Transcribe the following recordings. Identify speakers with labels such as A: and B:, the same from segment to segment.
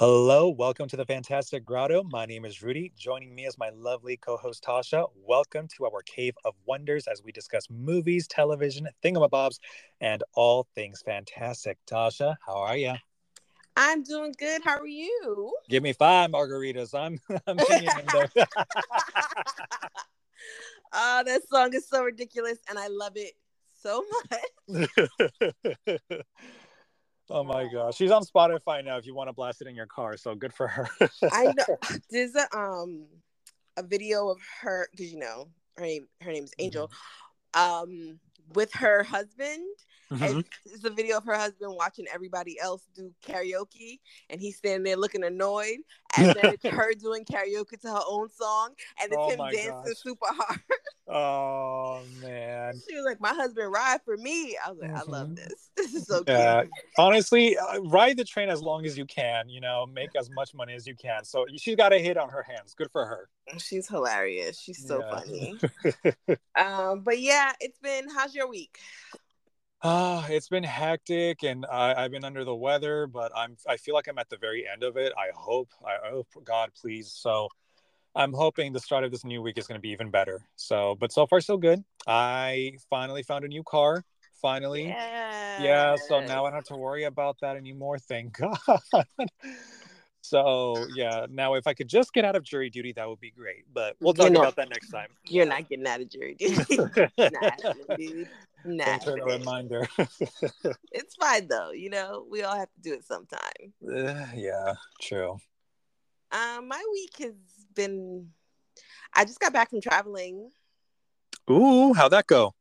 A: Hello, welcome to the Fantastic Grotto. My name is Rudy. Joining me is my lovely co host Tasha. Welcome to our Cave of Wonders as we discuss movies, television, thingamabobs, and all things fantastic. Tasha, how are you?
B: I'm doing good. How are you?
A: Give me five margaritas. I'm, I'm hanging in there.
B: oh, that song is so ridiculous, and I love it so much.
A: Oh my gosh, she's on Spotify now. If you want to blast it in your car, so good for her.
B: I know. There's a um a video of her because you know her name her name's Angel, mm-hmm. um with her husband Mm-hmm. it's a video of her husband watching everybody else do karaoke, and he's standing there looking annoyed. And then it's her doing karaoke to her own song, and it's oh him dancing gosh. super hard.
A: oh man!
B: She was like, "My husband ride for me." I was like, mm-hmm. "I love mm-hmm. this. This is so
A: yeah. Cute. Honestly, uh, ride the train as long as you can. You know, make as much money as you can. So she's got a hit on her hands. Good for her.
B: She's hilarious. She's so yeah. funny. um, but yeah, it's been. How's your week?
A: Ah, uh, it's been hectic and I, have been under the weather, but I'm I feel like I'm at the very end of it. I hope. I hope God please. So I'm hoping the start of this new week is going to be even better. So, but so far so good. I finally found a new car. Finally. Yes. Yeah. So now I don't have to worry about that anymore. Thank God. So yeah, now if I could just get out of jury duty, that would be great. But we'll talk about that next time.
B: You're not getting out of jury duty. nah, dude.
A: Nah, for reminder.
B: it's fine though. You know, we all have to do it sometime.
A: Uh, yeah, true.
B: Um, my week has been. I just got back from traveling.
A: Ooh, how'd that go?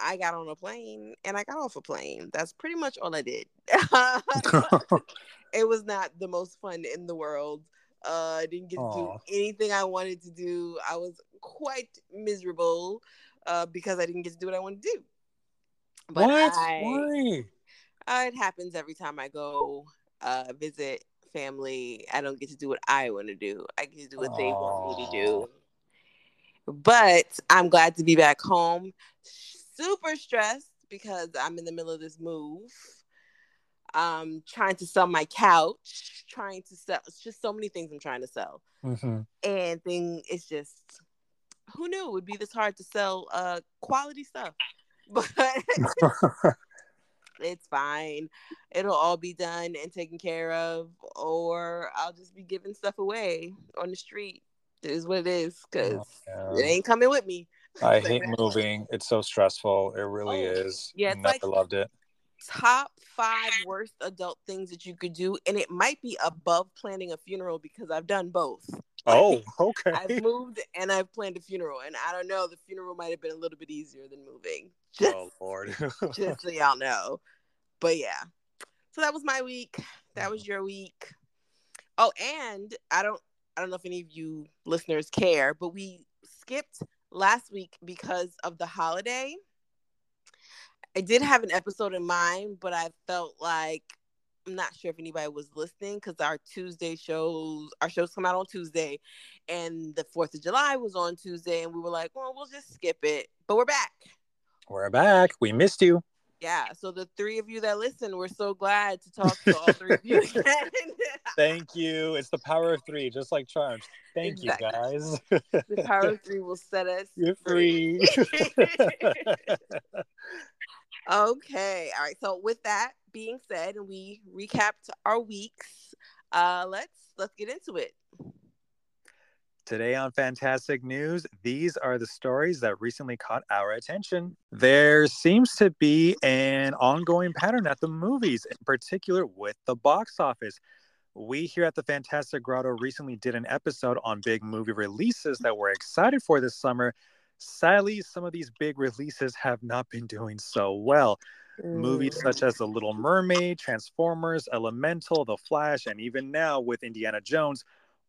B: I got on a plane and I got off a plane. That's pretty much all I did. it was not the most fun in the world. Uh, I didn't get to do anything I wanted to do. I was quite miserable uh, because I didn't get to do what I wanted to do.
A: But what? I, Why?
B: Uh, it happens every time I go uh, visit family. I don't get to do what I want to do. I get to do what Aww. they want me to do. But I'm glad to be back home. Super stressed because I'm in the middle of this move um trying to sell my couch trying to sell it's just so many things i'm trying to sell mm-hmm. and thing it's just who knew it would be this hard to sell uh quality stuff but it's fine. It'll all be done and taken care of or i'll just be giving stuff away on the street. It is what it is because oh, it ain't coming with me.
A: I hate moving. It's so stressful. It really oh, is. yeah never like, loved it.
B: top five worst adult things that you could do, and it might be above planning a funeral because I've done both.
A: Oh, okay.
B: I've moved and I've planned a funeral, and I don't know, the funeral might have been a little bit easier than moving.
A: Just, oh Lord,
B: just so y'all know. But yeah, so that was my week. That was your week. Oh, and I don't, I don't know if any of you listeners care, but we skipped last week because of the holiday. I did have an episode in mind, but I felt like I'm not sure if anybody was listening because our Tuesday shows, our shows come out on Tuesday, and the Fourth of July was on Tuesday, and we were like, well, we'll just skip it. But we're back.
A: We're back. We missed you.
B: Yeah. So the three of you that listen, we're so glad to talk to all three of you again.
A: Thank you. It's the power of three, just like charms. Thank exactly. you, guys.
B: the power of three will set us
A: You're free. free.
B: Okay. All right. So with that being said, and we recapped our weeks, uh, let's let's get into it.
A: Today on Fantastic News, these are the stories that recently caught our attention. There seems to be an ongoing pattern at the movies, in particular with the box office. We here at the Fantastic Grotto recently did an episode on big movie releases that we're excited for this summer, sadly, some of these big releases have not been doing so well. Mm. Movies such as The Little Mermaid, Transformers, Elemental, The Flash, and even now with Indiana Jones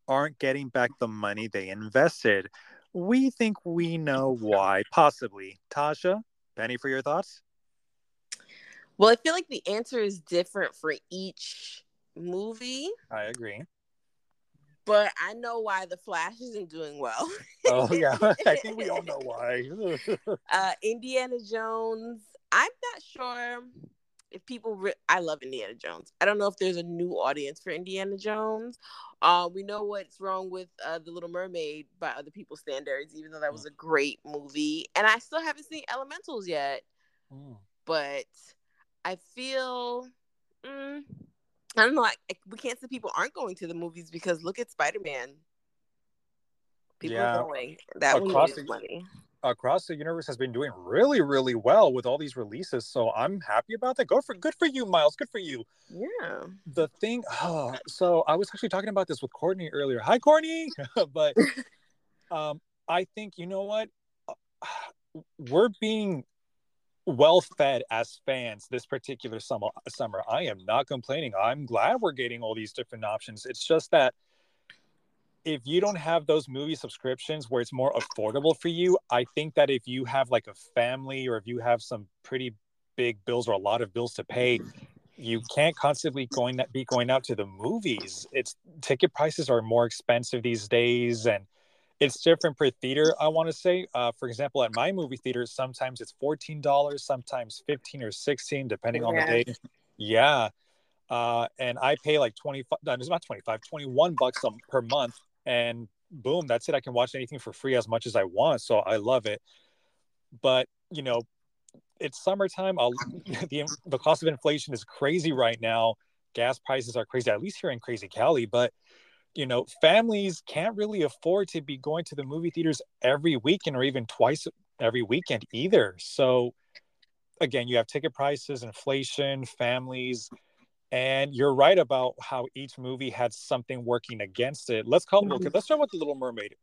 A: aren't getting back the money they invested. We think we know why, possibly. Tasha, Penny, for your thoughts?
B: Well, I feel like the answer is different for each movie.
A: I agree
B: but I know why the Flash isn't doing well.
A: oh yeah, I think we all know why.
B: uh, Indiana Jones. I'm not sure if people, re- I love Indiana Jones. I don't know if there's a new audience for Indiana Jones. Uh, we know what's wrong with uh, the Little Mermaid by other people's standards, even though that was a great movie, and I still haven't seen Elementals yet. Mm. But I feel, mm, I don't know. I, we can't say people aren't going to the movies because look at Spider Man. People yeah. are going. That Across one money
A: across the universe has been doing really, really well with all these releases. So I'm happy about that. Go for good for you, Miles. Good for you.
B: Yeah.
A: The thing, oh, so I was actually talking about this with Courtney earlier. Hi, Courtney. but um, I think you know what, uh, we're being well fed as fans this particular summer. Summer, I am not complaining. I'm glad we're getting all these different options. It's just that if you don't have those movie subscriptions where it's more affordable for you, I think that if you have like a family or if you have some pretty big bills or a lot of bills to pay, you can't constantly going be going out to the movies. It's ticket prices are more expensive these days and it's different per theater. I want to say, uh, for example, at my movie theater, sometimes it's fourteen dollars, sometimes fifteen or sixteen, depending on the day. Yeah, uh, and I pay like twenty five. No, it's not 25, 21 bucks per month and boom, that's it. I can watch anything for free as much as I want. So I love it. But, you know, it's summertime. I'll, the, the cost of inflation is crazy right now. Gas prices are crazy, at least here in Crazy Cali. But, you know, families can't really afford to be going to the movie theaters every weekend or even twice every weekend either. So, again, you have ticket prices, inflation, families and you're right about how each movie had something working against it. Let's call it. Okay, mm-hmm. let's start with the Little Mermaid,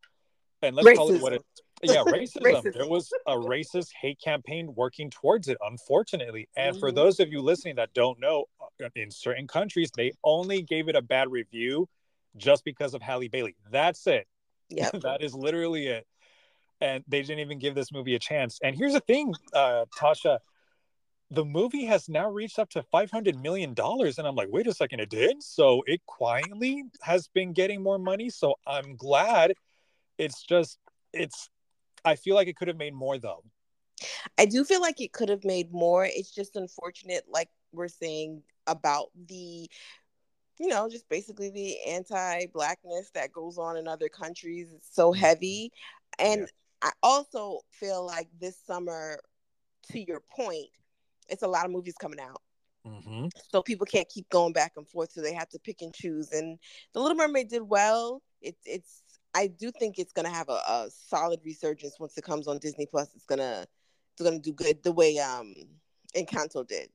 A: and let's racism. call it what it. Yeah, racism. racism. There was a racist hate campaign working towards it, unfortunately. And mm-hmm. for those of you listening that don't know, in certain countries they only gave it a bad review just because of Halle Bailey. That's it. Yeah, that is literally it. And they didn't even give this movie a chance. And here's the thing, uh, Tasha the movie has now reached up to 500 million dollars and i'm like wait a second it did so it quietly has been getting more money so i'm glad it's just it's i feel like it could have made more though
B: i do feel like it could have made more it's just unfortunate like we're saying about the you know just basically the anti-blackness that goes on in other countries it's so mm-hmm. heavy and yeah. i also feel like this summer to your point it's a lot of movies coming out. Mm-hmm. So people can't keep going back and forth, so they have to pick and choose. And The Little Mermaid did well. It's it's I do think it's gonna have a, a solid resurgence once it comes on Disney Plus. It's gonna it's gonna do good the way um Encanto did.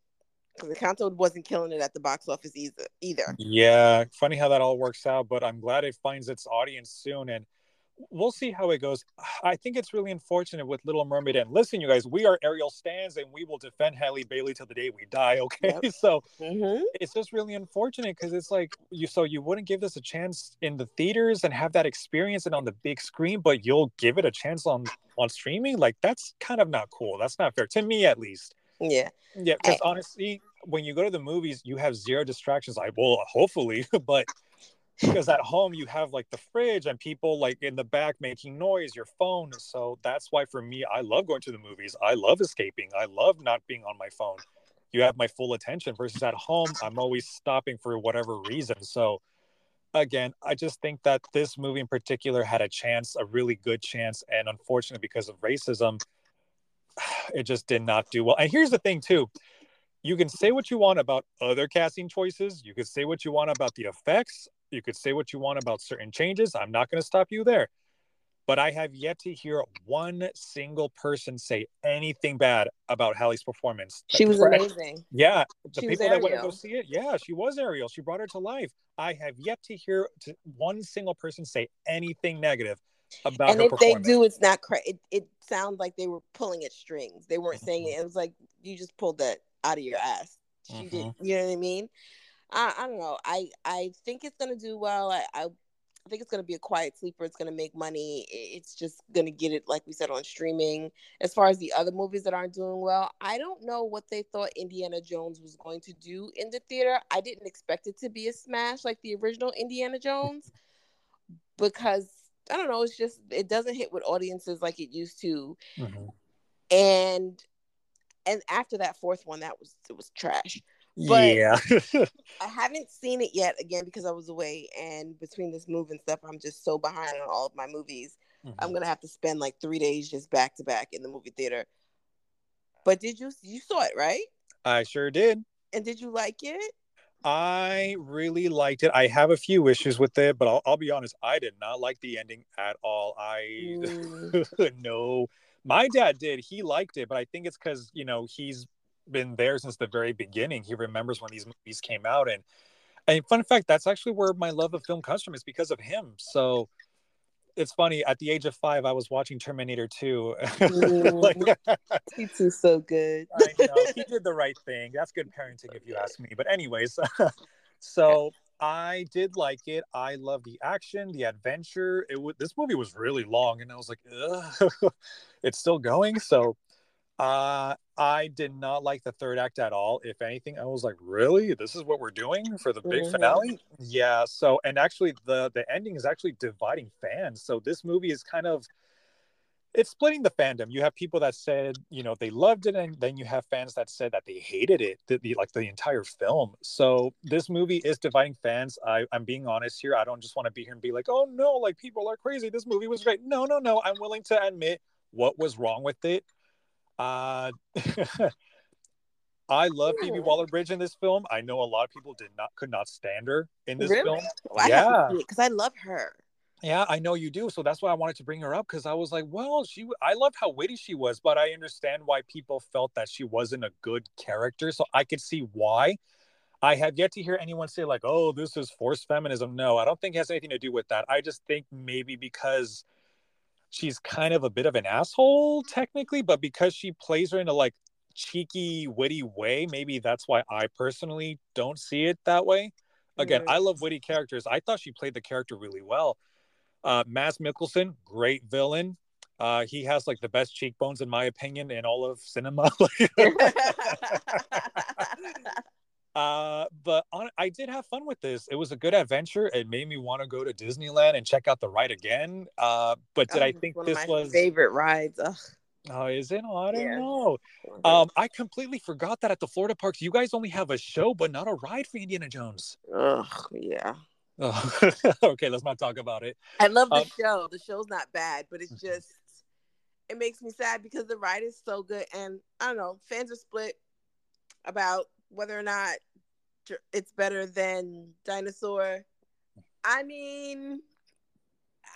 B: Because Encanto wasn't killing it at the box office either either.
A: Yeah, funny how that all works out, but I'm glad it finds its audience soon and we'll see how it goes. I think it's really unfortunate with Little Mermaid. And listen, you guys, we are Ariel stands, and we will defend Halle Bailey till the day we die. Okay, yep. so mm-hmm. it's just really unfortunate because it's like you. So you wouldn't give this a chance in the theaters and have that experience and on the big screen, but you'll give it a chance on on streaming. Like that's kind of not cool. That's not fair to me, at least.
B: Yeah.
A: Yeah. Because honestly, when you go to the movies, you have zero distractions. I will hopefully, but because at home you have like the fridge and people like in the back making noise your phone so that's why for me i love going to the movies i love escaping i love not being on my phone you have my full attention versus at home i'm always stopping for whatever reason so again i just think that this movie in particular had a chance a really good chance and unfortunately because of racism it just did not do well and here's the thing too you can say what you want about other casting choices you can say what you want about the effects you could say what you want about certain changes. I'm not going to stop you there. But I have yet to hear one single person say anything bad about Halle's performance.
B: She was amazing.
A: Yeah. The she people that went to go see it, yeah, she was Ariel. She brought her to life. I have yet to hear one single person say anything negative about
B: and if they do it's not cra- it, it sounds like they were pulling at strings they weren't saying it it was like you just pulled that out of your ass she mm-hmm. did you know what i mean I, I don't know. I I think it's gonna do well. I, I I think it's going to be a quiet sleeper. It's going to make money. It's just going to get it, like we said, on streaming. As far as the other movies that aren't doing well, I don't know what they thought Indiana Jones was going to do in the theater. I didn't expect it to be a smash like the original Indiana Jones because I don't know. It's just, it doesn't hit with audiences like it used to. Mm-hmm. And and after that fourth one, that was it was trash. But
A: yeah.
B: I haven't seen it yet again because I was away, and between this move and stuff, I'm just so behind on all of my movies.
A: Mhm.
B: I'm gonna have to spend like three days just back to back in the movie theater. But did you you saw it right?
A: I sure did.
B: And did you like it?
A: I really liked it. I have a few issues with it, but I'll, I'll be honest. I did not like the ending at all. I no, my dad did. He liked it, but I think it's because you know he's been there since the very beginning. He remembers when these movies came out, and and fun fact, that's actually where my love of film comes from. Is because of him. So it's funny. At the age of five, I was watching Terminator Two. like,
B: T2's so good.
A: I know he did the right thing. That's good parenting, if you ask me. But anyways, so I did like it. I love the action, the adventure. It was this movie was really long, and I was like, Ugh. it's still going. So, uh, I did not like the third act at all. If anything, I was like, really, this is what we're doing for the big
B: Mhm.
A: finale? Yeah. So, and actually, the the ending is actually dividing fans. So this movie is kind of it's splitting the fandom. You have people that said, you know, they loved it, and then you have fans that said that they hated it, the, the like the entire film. So this movie is dividing fans. I, I'm being honest here. I don't just want to be here and be like, oh no, like people are crazy. This movie was great. No, no, no. I'm willing to admit what was wrong with it. Uh, I love Phoebe
B: Hmm.
A: Waller-Bridge in this film. I know a lot of people did not could not stand her in this
B: Really?
A: film.
B: Well,
A: Yeah.
B: because I love her.
A: Yeah, I know you do. So that's why I wanted to bring her up because I was like, well, she. I loved how witty she was, but I understand why people felt that she wasn't a good character. So I could see why. I have yet to hear anyone say like, "Oh, this is forced feminism." No, I don't think it has anything to do with that. I just think maybe because she's kind of a bit of an asshole technically, but because she plays her in a like cheeky, witty way, maybe that's why I personally don't see it that way. Again. I love witty characters. I thought she played the character really well. Uh, Mads Mikkelsen, great villain. Uh, he has like the best cheekbones in my opinion in all of cinema. uh, but on, I did have fun with this. It was a good adventure. It made me want to go to Disneyland and check out the ride again. Uh, but did
B: Oh,
A: I think this was?
B: favorite rides? Ugh.
A: Oh, is it? Oh, I don't
B: Yeah.
A: know. Um, I completely forgot that at the Florida parks, you guys only have a show, but not a ride for Indiana Jones.
B: Ugh, yeah.
A: Oh, okay, let's not talk about it.
B: I love the
A: Um,
B: show. The show's not bad, but it's just it makes me sad because the ride is so good, and I don't know. Fans are split about whether or not it's better than Dinosaur. I mean,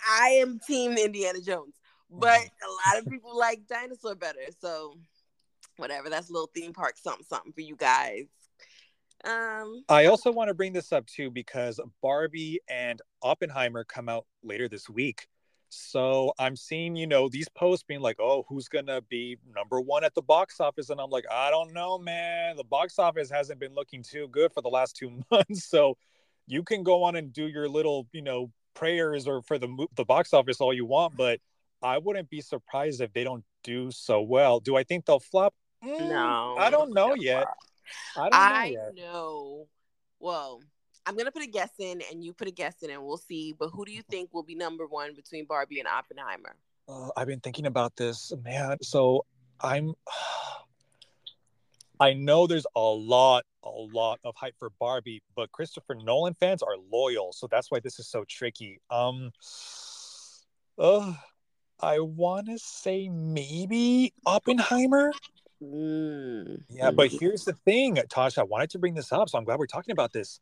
B: I am Team Indiana Jones, but a lot of people like Dinosaur better. So, whatever. That's a little theme park something something for you guys. Um,
A: I also want to bring this up too because Barbie and Oppenheimer come out later this week. So I'm seeing, you know, these posts being like, oh, who's going to be number one at the box office? And I'm like, I don't know, man. The box office hasn't been looking too good for the last two months. So you can go on and do your little, you know, prayers or for the, the box office all you want. But I wouldn't be surprised if they don't do so well. Do I think they'll flop? Mm,
B: no,
A: I don't know yet.
B: flop.
A: I don't know
B: I
A: yet.
B: know. Well, I'm gonna put a guess in, and you put a guess in, and we'll see. But who do you think will be number one between Barbie and Oppenheimer?
A: Uh, I've been thinking about this, man. So I'm, I know there's a lot, a lot of hype for Barbie, but Christopher Nolan fans are loyal, so that's why this is so tricky. Um, uh, I want to say maybe Oppenheimer.
B: Mm.
A: Yeah, but here's the thing, Tasha. I wanted to bring this up, so I'm glad we're talking about this.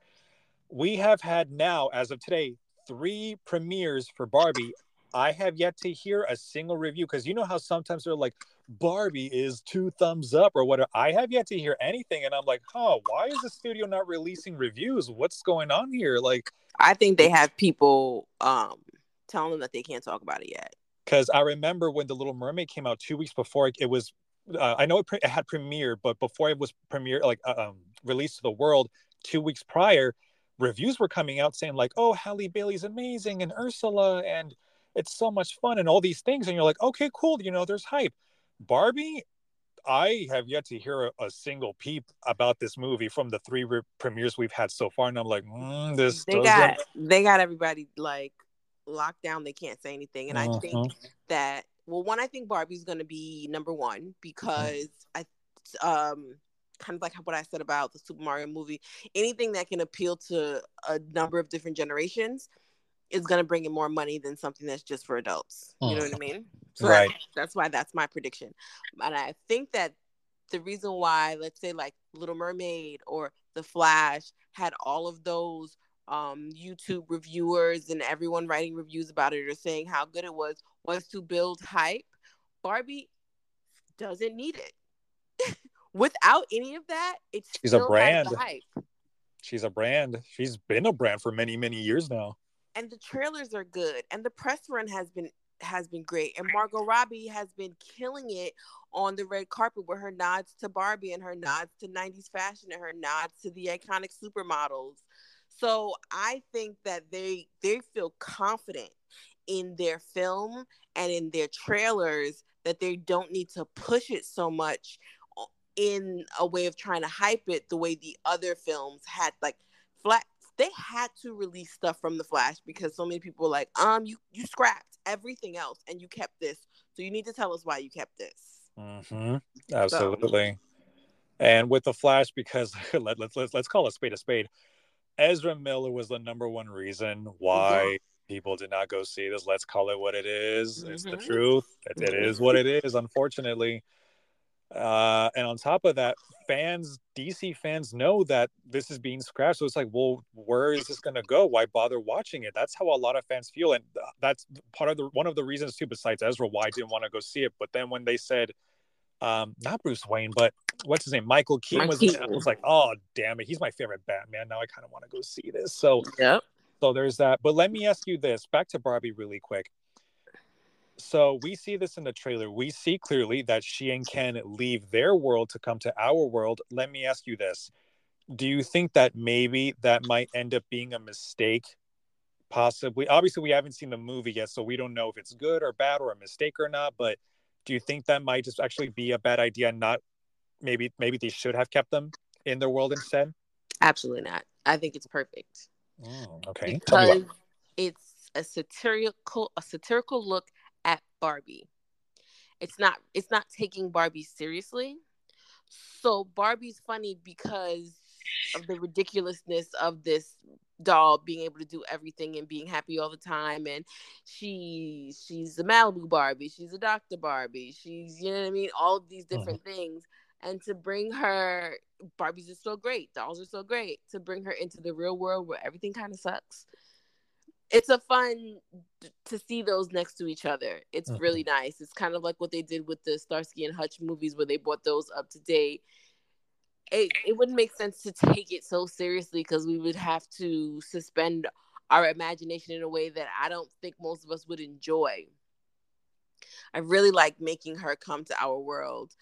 A: We have had now, as of today, three premieres for Barbie. I have yet to hear a single review because you know how sometimes they're like, Barbie is two thumbs up or whatever. I have yet to hear anything, and I'm like, huh, why is the studio not releasing reviews? What's going on here? Like,
B: I think they have people um telling them that they can't talk about it yet.
A: because I remember when The Little Mermaid came out two weeks before it, was. Uh, I know it, pre- it had premiered, but before it was premiere, like uh, um, released to the world, two weeks prior, reviews were coming out saying like, "Oh, Halle Bailey's amazing and Ursula, and it's so much fun and all these things," and you're like, "Okay, cool," you know, there's hype. Barbie, I have yet to hear a, a single peep about this movie from the three re- premieres we've had so far, and I'm like, mm, "This
B: They
A: doesn't."
B: got they got everybody like locked down. They can't say anything, and I
A: Mhm.
B: think that well, one, I think Barbie's gonna be number one because I um kind of like what I said about the Super Mario movie, anything that can appeal to a number of different generations is going to bring in more money than something that's just for adults. You know what I mean? So
A: Right.
B: That's, that's why that's my prediction. And I think that the reason why, let's say, like Little Mermaid or The Flash had all of those um, YouTube reviewers and everyone writing reviews about it or saying how good it was, was to build hype. Barbie doesn't need it. Without any of that, it's
A: She's a brand. She's a brand. She's been a brand for many, many years now.
B: and the trailers are good and the press run has been has been great and margot robbie has been killing it on the red carpet with her nods to barbie and her nods to 90s fashion and her nods to the iconic supermodels so i think that they they feel confident in their film and in their trailers that they don't need to push it so much in a way of trying to hype it the way the other films had like flat they had to release stuff from the flash because so many people were like um you you scrapped everything else and you kept this so you need to tell us why you kept this
A: hmm Absolutely. And with the Flash, because let, let's let's let's call a spade a spade. Ezra Miller was the number one reason why people did not go see this. Let's call it what it is. It's the
B: Mhm.
A: truth. It, it is what it is. Unfortunately. Uh, and on top of that, fans, DC fans know that this is being scrapped. So it's like, well, where is this going to go? Why bother watching it? That's how a lot of fans feel, and that's part of the one of the reasons too. Besides Ezra, why I didn't want to go see it. But then when they said, um, not Bruce Wayne, but what's his name, Michael Keaton was, in it, I
B: Keaton.
A: was like, oh damn it, he's my favorite Batman. Now I kind of want to go see this. So
B: yeah.
A: so there's that. But let me ask you this back to Barbie really quick. So we see this in the trailer. We see clearly that she and Ken leave their world to come to our world. Let me ask you this. Do you think that maybe that might end up being a mistake? Possibly. Obviously, we haven't seen the movie yet, so we don't know if it's good or bad or a mistake or not. But do you think that might just actually be a bad idea? Not maybe maybe they should have kept them in their world instead.
B: absolutely not i think it's perfect
A: Mm, okay. Tell me why.
B: because it's a satirical a satirical look at Barbie. It's not it's not taking Barbie seriously. So Barbie's funny because of the ridiculousness of this doll being able to do everything and being happy all the time and she she's a Malibu Barbie, she's a Dr. Barbie, she's you know what I mean, all of these different mm-hmm. things and to bring her Barbies are so great, dolls are so great. To bring her into the real world where everything kind of sucks, it's a fun to see those next to each other. It's
A: Mhm.
B: really nice. It's kind of like what they did with the Starsky and Hutch movies, where they brought those up to date. It it wouldn't make sense to take it so seriously because we would have to suspend our imagination in a way that I don't think most of us would enjoy. I really like making her come to our world.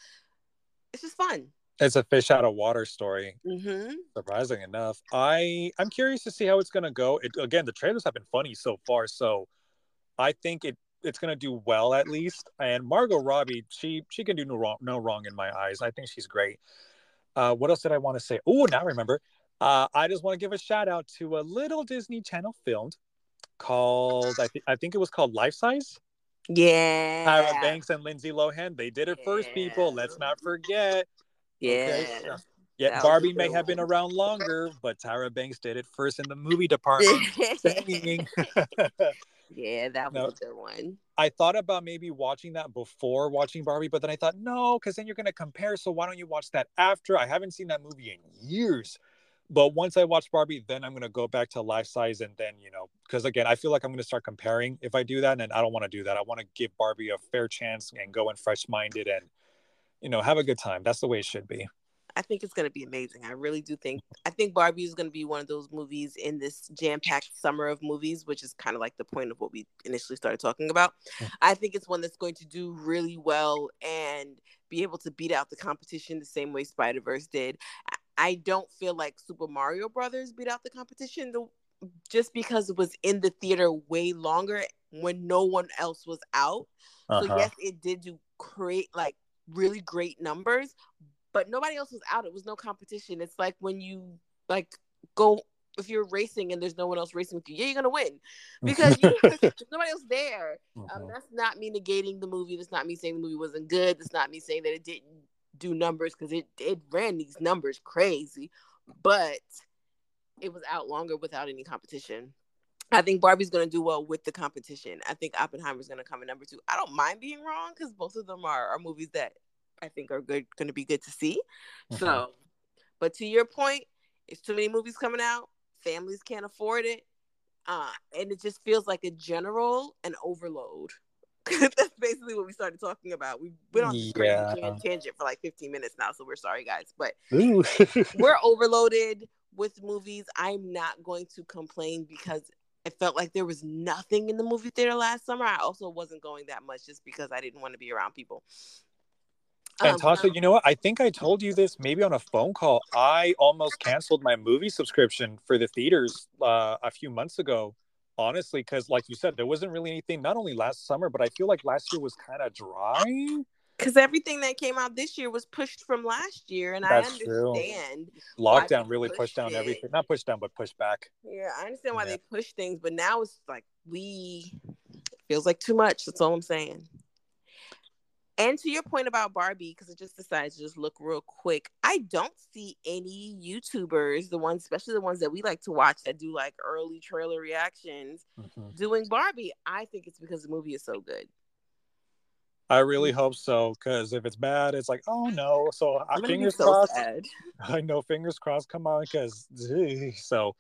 B: It's just fun.
A: It's a fish out of water story.
B: Mm-hmm.
A: Surprising enough, I I'm curious to see how it's gonna go. It, again, the trailers have been funny so far, so I think it it's gonna do well at least. And Margot Robbie, she she can do no wrong no wrong in my eyes. I think she's great. Uh, what else did I want to say? Oh, now I remember. Uh, I just want to give a shout out to a little Disney Channel filmed called I think I think it was called Life Size.
B: Yeah.
A: Tyra Banks and Lindsay Lohan. They did it first, people. Let's not forget.
B: Yeah.
A: Okay,
B: That
A: Barbie may have been around longer, but Tyra Banks did it first in the movie department.
B: Yeah, that was
A: No.
B: a good one.
A: I thought about maybe watching that before watching Barbie, but then I thought, no, because then you're going to compare. So why don't you watch that after? I haven't seen that movie in years. But once I watch Barbie, then I'm going to go back to life size. And then, you know, because again, I feel like I'm going to start comparing if I do that. And I don't want to do that. I want to give Barbie a fair chance and go in fresh minded and, you know, have a good time. That's the way it should be.
B: I think it's going to be amazing. I really do think. I think Barbie is going to be one of those movies in this jam-packed summer of movies, which is kind of like the point of what we initially started talking about. I think it's one that's going to do really well and be able to beat out the competition the same way Spider Verse did. I- don't feel like Super Mario Brothers beat out the competition the, just because it was in the theater way longer when no one else was out. So
A: Uh-huh.
B: yes, it did do create like really great numbers, but nobody else was out. It was no competition. It's like when you like go if you're racing and there's no one else racing with you, yeah, you're gonna win because you, there's nobody else there. Um,
A: Mhm.
B: that's not me negating the movie. That's not me saying the movie wasn't good. That's not me saying that it didn't do numbers because it it ran these numbers crazy, but it was out longer without any competition. I think Barbie's going to do well with the competition. I think Oppenheimer's going to come in number two. I don't mind being wrong because both of them are, are movies that I think are good, going to be good to see. Mm-hmm. So, but to your point, it's too many movies coming out. Families can't afford it, uh, and it just feels like a general an overload. That's basically what we started talking about. We've been on this yeah. tangent for like 15 minutes now, so we're sorry, guys, but we're overloaded with movies. I'm not going to complain because it felt like there was nothing in the movie theater last summer. I also wasn't going that much just because I didn't want to be around people.
A: And um, Tasha, you know what? I think I told you this maybe on a phone call. I almost canceled my movie subscription for the theaters uh, a few months ago, honestly, because like you said, there wasn't really anything. Not only last summer, but I feel like last year was kind of dry
B: because everything that came out this year was pushed from last year, and That's I understand.
A: True. Lockdown really pushed, pushed down it. everything. Not pushed down, but pushed back.
B: Yeah, I understand why yeah. they push things, but now it's like we feels like too much. That's all I'm saying. And to your point about Barbie, because I just decided to just look real quick, I don't see any YouTubers, the ones, especially the ones that we like to watch that do like early trailer reactions, mm-hmm. doing Barbie. I think it's because the movie is so good.
A: I really hope so because if it's bad, it's like, oh no. So I'm fingers so crossed. Sad. I know fingers crossed. Come on, because so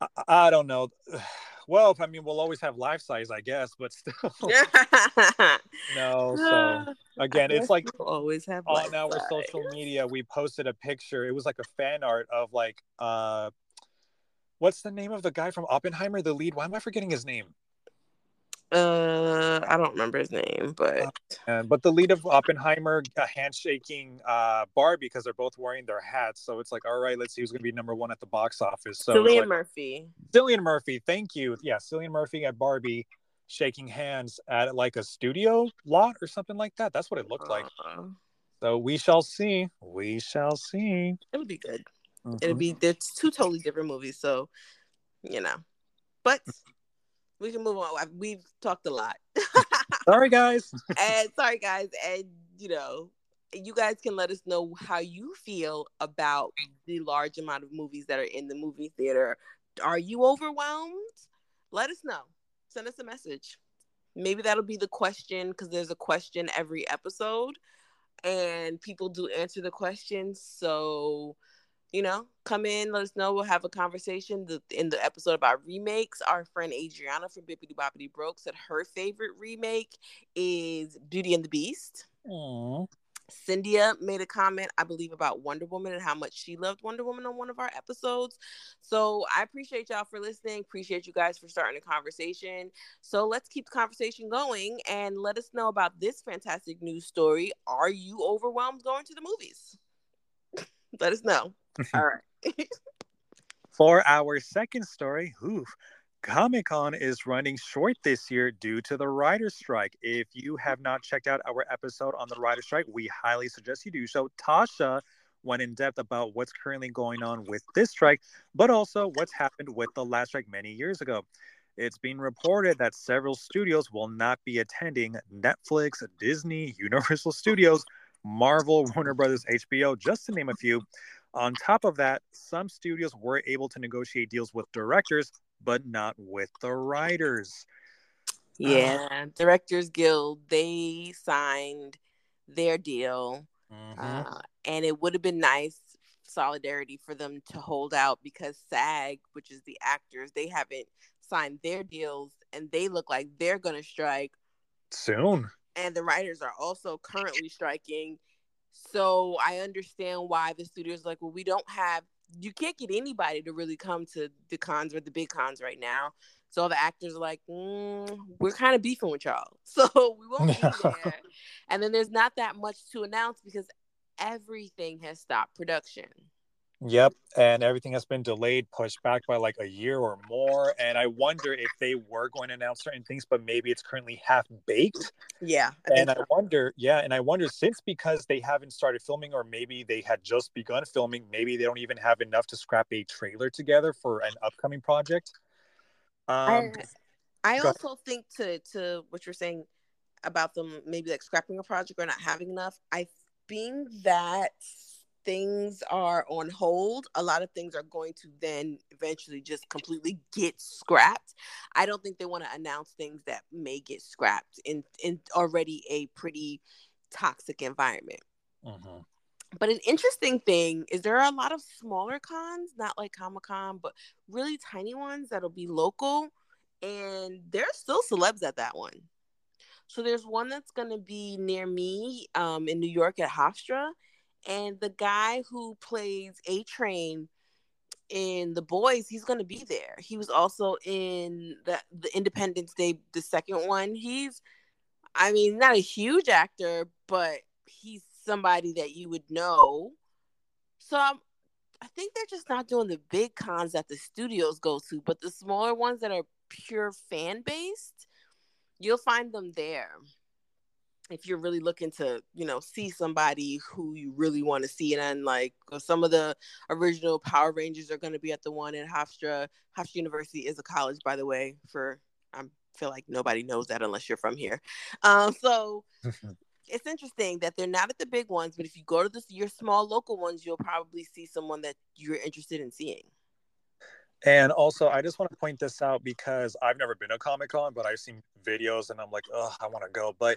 A: I, I, don't know. Well, I mean, we'll always have life size, I guess, but still, no. So again, it's like
B: we'll always have
A: on our size. social media. We posted a picture. It was like a fan art of like uh, what's the name of the guy from Oppenheimer? The lead. Why am I forgetting his name?
B: Uh, I don't remember his name, but
A: uh, but the lead of Oppenheimer uh, handshaking uh, Barbie because they're both wearing their hats. So it's like, all right, let's see who's going to be number one at the box office. So
B: Cillian
A: like,
B: Murphy.
A: Cillian Murphy, thank you. Yeah, Cillian Murphy at Barbie shaking hands at like a studio lot or something like that. That's what it looked like. Uh-huh. So we shall see. We shall see.
B: It'll be good. Mm-hmm. It'll be. There's two totally different movies, so you know, but we can move on. We've talked a lot.
A: sorry, guys.
B: and sorry, guys. And, you know, you guys can let us know how you feel about the large amount of movies that are in the movie theater. Are you overwhelmed? Let us know. Send us a message. Maybe that'll be the question because there's a question every episode and people do answer the question. So you know, come in, let us know. We'll have a conversation. The, in the episode about remakes, our friend Adriana from Bippity Boppity Broke said her favorite remake is Beauty and the Beast. Aww. Cynthia made a comment, I believe, about Wonder Woman and how much she loved Wonder Woman on one of our episodes. So I appreciate y'all for listening. Appreciate you guys for starting a conversation. So let's keep the conversation going and let us know about this fantastic news story. Are you overwhelmed going to the movies? let us know. All right.
A: For our second story, ooh, Comic Con is running short this year due to the writer's strike. If you have not checked out our episode on the writer's strike, we highly suggest you do so. Tasha went in depth about what's currently going on with this strike, but also what's happened with the last strike many years ago. It's being reported that several studios will not be attending Netflix, Disney, Universal Studios, Marvel, Warner Brothers, HBO, just to name a few, on top of that, some studios were able to negotiate deals with directors, but not with the writers.
B: Yeah, uh, Directors Guild, they signed their deal. Mm-hmm. Uh, and it would have been nice solidarity for them to hold out because SAG, which is the actors, they haven't signed their deals and they look like they're going to strike
A: soon.
B: And the writers are also currently striking so I understand why the studio's like, well, we don't have, you can't get anybody to really come to the cons or the big cons right now. So all the actors are like, mm, we're kind of beefing with y'all. So we won't be there. And then there's not that much to announce because everything has stopped production.
A: Yep, and everything has been delayed, pushed back by like a year or more. And I wonder if they were going to announce certain things, but maybe it's currently half baked.
B: Yeah,
A: I and I wonder, yeah, and I wonder since because they haven't started filming, or maybe they had just begun filming, maybe they don't even have enough to scrap a trailer together for an upcoming project.
B: Um, I, I also think to to what you're saying about them maybe like scrapping a project or not having enough. I being that things are on hold, a lot of things are going to then eventually just completely get scrapped. I don't think they want to announce things that may get scrapped in in already a pretty toxic environment. Mm-hmm. But an interesting thing is there are a lot of smaller cons, not like Comic Con, but really tiny ones that'll be local, and there's still celebs at that one. So there's one that's gonna be near me um, in New York at Hofstra, and the guy who plays A Train in The Boys, he's gonna be there. He was also in the the Independence Day, the second one. He's, I mean, not a huge actor, but he's somebody that you would know. So I'm, I think they're just not doing the big cons that the studios go to, but the smaller ones that are pure fan based, you'll find them there. If you're really looking to, you know, see somebody who you really want to see, and then like some of the original Power Rangers are going to be at the one in Hofstra. Hofstra University is a college, by the way. For I feel like nobody knows that unless you're from here. Um, so it's interesting that they're not at the big ones, but if you go to the, your small local ones, you'll probably see someone that you're interested in seeing.
A: And also, I just want to point this out because I've never been to Comic Con, but I've seen videos and I'm like, oh, I want to go. But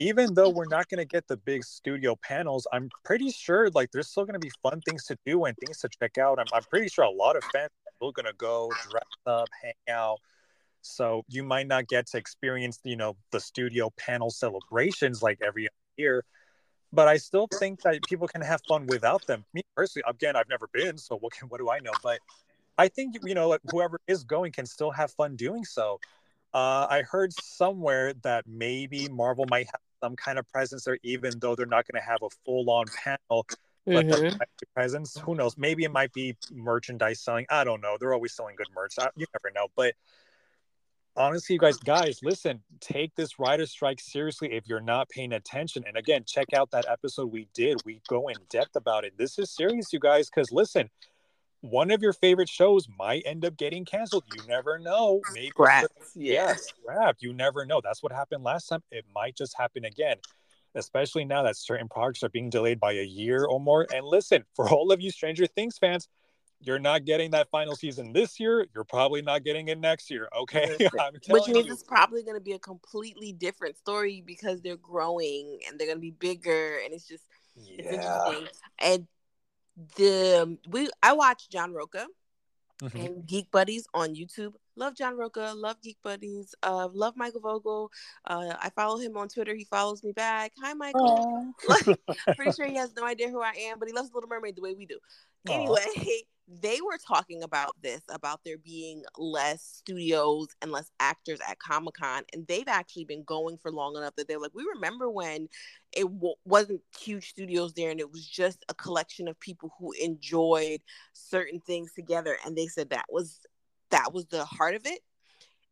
A: even though we're not going to get the big studio panels, I'm pretty sure like there's still going to be fun things to do and things to check out. I'm, I'm pretty sure a lot of fans are going to go dress up, hang out. So you might not get to experience, you know, the studio panel celebrations like every year, but I still think that people can have fun without them. Me personally, again, I've never been, so what can what do I know? But I think you know, whoever is going can still have fun doing so. Uh, I heard somewhere that maybe Marvel might have some kind of presence there, even though they're not going to have a full-on panel. But mm-hmm. presence, who knows? Maybe it might be merchandise selling. I don't know. They're always selling good merch. I, you never know. But honestly, you guys, guys, listen, take this writer strike seriously if you're not paying attention. And again, check out that episode we did. We go in depth about it. This is serious, you guys, because listen, one of your favorite shows might end up getting canceled. You never know.
B: Maybe scrapped. Yeah,
A: scrapped. You never know. That's what happened last time. It might just happen again. Especially now that certain projects are being delayed by a year or more. And listen, for all of you Stranger Things fans, you're not getting that final season this year. You're probably not getting it next year. Okay.
B: Which means you. it's probably going to be a completely different story because they're growing and they're going to be bigger. And it's just, yeah. it's interesting. And the, we, I watch John Rocha mm-hmm. and Geek Buddies on YouTube. Love John Rocha, love Geek Buddies, uh, love Michael Vogel. Uh, I follow him on Twitter. He follows me back. Hi, Michael. Pretty sure he has no idea who I am, but he loves Little Mermaid the way we do. Aww. Anyway, they were talking about this about there being less studios and less actors at Comic Con, and they've actually been going for long enough that they're like, we remember when it w- wasn't huge studios there, and it was just a collection of people who enjoyed certain things together, and they said that was that was the heart of it,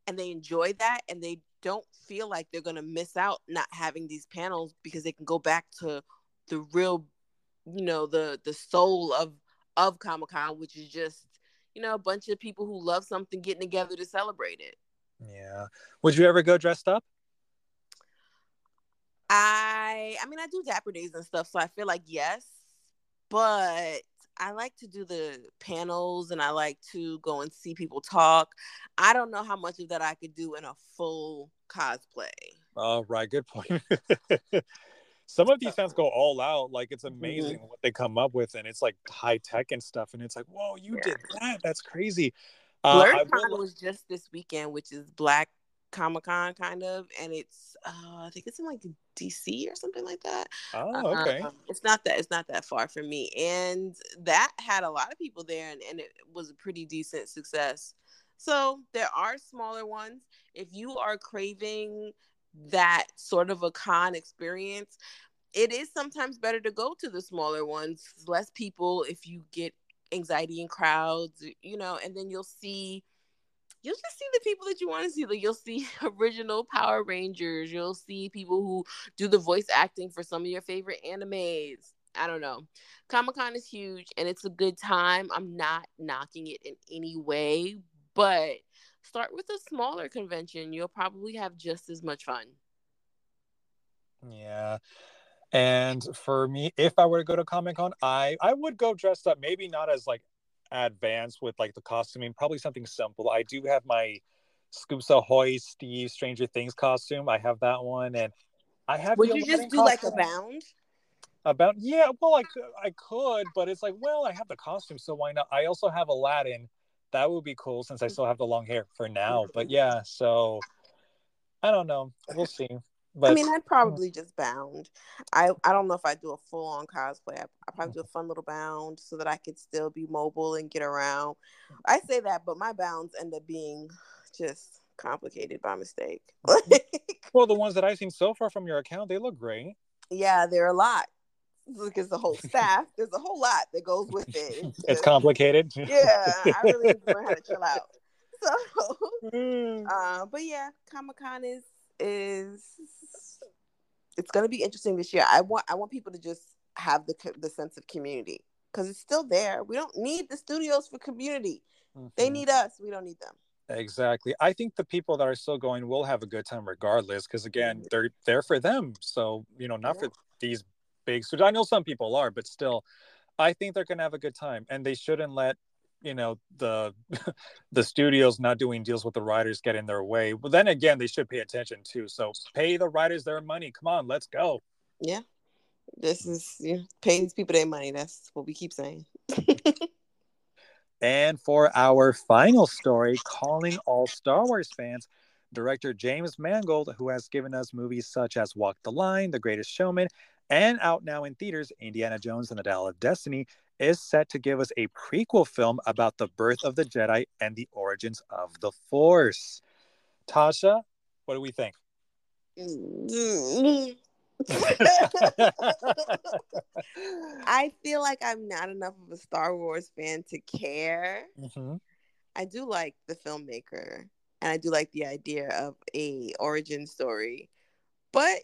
B: and they enjoy that, and they don't feel like they're gonna miss out not having these panels because they can go back to the real, you know, the the soul of of Comic Con, which is just you know a bunch of people who love something getting together to celebrate it.
A: Yeah. Would you ever go dressed up?
B: I I mean I do dapper days and stuff, so I feel like yes, but I like to do the panels and I like to go and see people talk. I don't know how much of that I could do in a full cosplay.
A: All right, good point. some of these fans go all out. Like it's mm-hmm. amazing mm-hmm. what they come up with, and it's like high tech and stuff. And it's like, whoa, you yeah. did that? That's crazy.
B: Uh, BlerdCon will... was just this weekend, which is Black Comic Con kind of, and it's uh, I think it's in like DC or something like that.
A: Oh, okay.
B: Um, it's not that it's not that far from me, and that had a lot of people there, and, and it was a pretty decent success. So there are smaller ones. If you are craving that sort of a con experience, it is sometimes better to go to the smaller ones, less people if you get anxiety in crowds, you know, and then you'll see you'll just see the people that you want to see. Like you'll see original Power Rangers, you'll see people who do the voice acting for some of your favorite animes. I don't know. Comic Con is huge and it's a good time. I'm not knocking it in any way, but start with a smaller convention. You'll probably have just as much fun.
A: Yeah. And for me, if I were to go to Comic Con, I I would go dressed up. Maybe not as like advanced with like the costuming. Probably something simple. I do have my Scoops Ahoy Steve Stranger Things costume. I have that one, and I have.
B: Would you just do costume. like a bound?
A: About yeah, well, I could, I could, but it's like, well, I have the costume, so why not? I also have Aladdin. That would be cool since I still have the long hair for now. But yeah, so I don't know. We'll see. But,
B: I mean, I'd probably just bound. I I don't know if I do a full on cosplay. I, I probably do a fun little bound so that I could still be mobile and get around. I say that, but my bounds end up being just complicated by mistake.
A: well, the ones that I've seen so far from your account, they look great.
B: Yeah, they're a lot. Look, it's the whole staff. There's a whole lot that goes with it.
A: It's, it's complicated.
B: Yeah, I really need to learn how to chill out. So, uh, but yeah, Comic Con is is it's going to be interesting this year. I want I want people to just have the the sense of community because it's still there. We don't need the studios for community. Mm-hmm. They need us. We don't need them.
A: Exactly. I think the people that are still going will have a good time regardless because again, mm-hmm. they're there for them. So, you know, not yeah. for these big So I know some people are, but still I think they're going to have a good time and they shouldn't let you know the the studios not doing deals with the writers get in their way. But then again they should pay attention too. So pay the writers their money. Come on let's go.
B: Yeah. This is you know, paying these people their money. That's what we keep saying.
A: And for our final story calling all star wars fans director james mangold who has given us movies such as walk the line the greatest showman and out now in theaters indiana jones and the dial of destiny is set to give us a prequel film about the birth of the Jedi and the origins of the Force. Tasha, what do we think?
B: I feel like I'm not enough of a Star Wars fan to care. Mm-hmm. I do like the filmmaker and I do like the idea of a origin story. But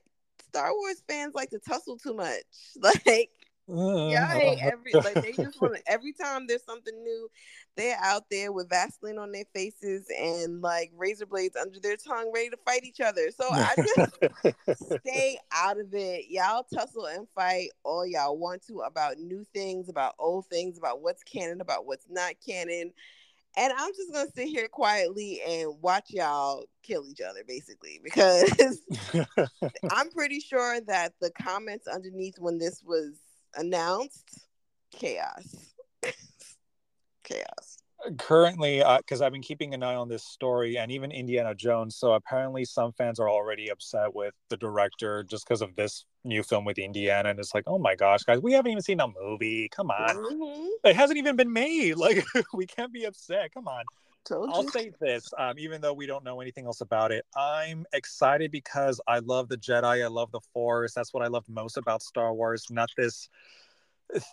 B: Star Wars fans like to tussle too much. Like Uh, yeah, uh, every uh. like they just want every time there's something new, they're out there with Vaseline on their faces and like razor blades under their tongue, ready to fight each other. So I just stay out of it. Y'all tussle and fight all y'all want to about new things, about old things, about what's canon, about what's not canon. And I'm just gonna sit here quietly and watch y'all kill each other, basically, because I'm pretty sure that the comments underneath when this was announced chaos. chaos.
A: Currently, because uh, I've been keeping an eye on this story and even Indiana Jones. So apparently, some fans are already upset with the director just because of this new film with Indiana. And it's like, oh my gosh, guys, we haven't even seen a movie. Come on. Mm-hmm. It hasn't even been made. Like, we can't be upset. Come on. Told I'll say this, um, even though we don't know anything else about it, I'm excited because I love the Jedi. I love the Force. That's what I love most about Star Wars. Not this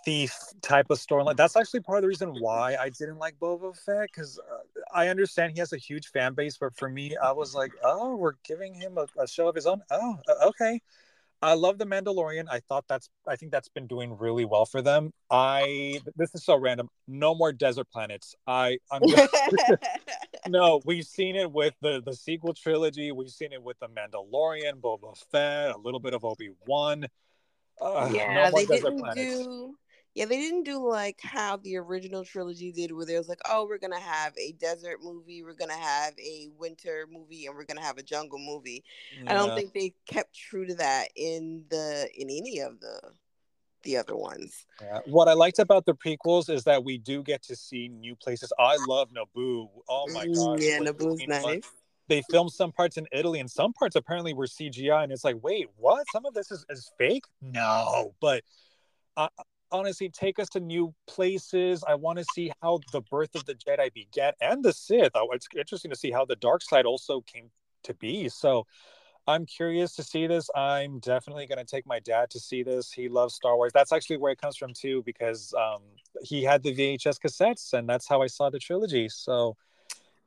A: thief type of storyline. That's actually part of the reason why I didn't like Boba Fett because uh, I understand he has a huge fan base, but for me, I was like, oh, we're giving him a, a show of his own. Oh, okay. I love the Mandalorian. I thought that's I think that's been doing really well for them. I this is so random. No more desert planets. I I'm no. We've seen it with the the sequel trilogy. We've seen it with the Mandalorian, Boba Fett, a little bit of Obi Wan.
B: Uh, yeah, no they didn't planets. do yeah, they didn't do like how the original trilogy did, where there was like, oh, we're gonna have a desert movie, we're gonna have a winter movie, and we're gonna have a jungle movie. Yeah. I don't think they kept true to that in the in any of the the other ones.
A: Yeah. What I liked about the prequels is that we do get to see new places. I love Naboo. Oh my mm, god.
B: Yeah, like, Naboo's nice.
A: They filmed some parts in Italy and some parts apparently were CGI, and it's like, wait, what? Some of this is, is fake? No, but uh, honestly take us to new places. I want to see how the birth of the Jedi began and the Sith. Oh, it's interesting to see how the dark side also came to be. So I'm curious to see this. I'm definitely going to take my dad to see this. He loves Star Wars. That's actually where it comes from too, because um, he had the VHS cassettes, and that's how I saw the trilogy. So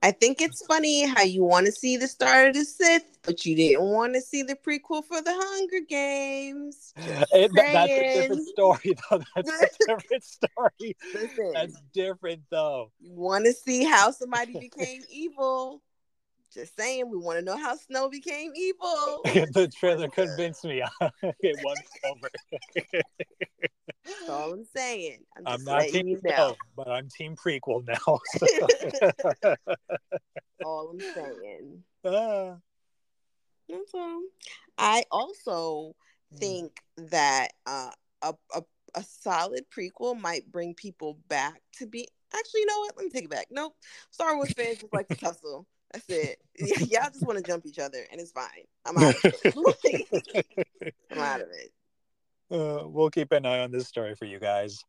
B: I think it's funny how you want to see the start of the Sith, but you didn't want to see the prequel for the Hunger Games.
A: It, that's a different story, though. That's a different story. Listen, that's different, though.
B: You want to see how somebody became evil. Just saying, we want to know how Snow became evil.
A: the trailer convinced me. it won over.
B: That's all I'm saying. I'm,
A: I'm not team
B: you know.
A: But I'm team prequel now. so.
B: All I'm saying.
A: Ah.
B: That's all. I also
A: Mm.
B: think that uh, a, a a solid prequel might bring people back to be. Actually, you know what? Let me take it back. Nope. Star Wars fans just like to tussle. That's it. Y'all just want to jump each other, and it's fine. I'm out of it. I'm out of it.
A: Uh, we'll keep an eye on this story for you guys.